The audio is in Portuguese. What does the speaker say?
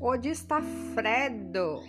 Hoje está Fredo?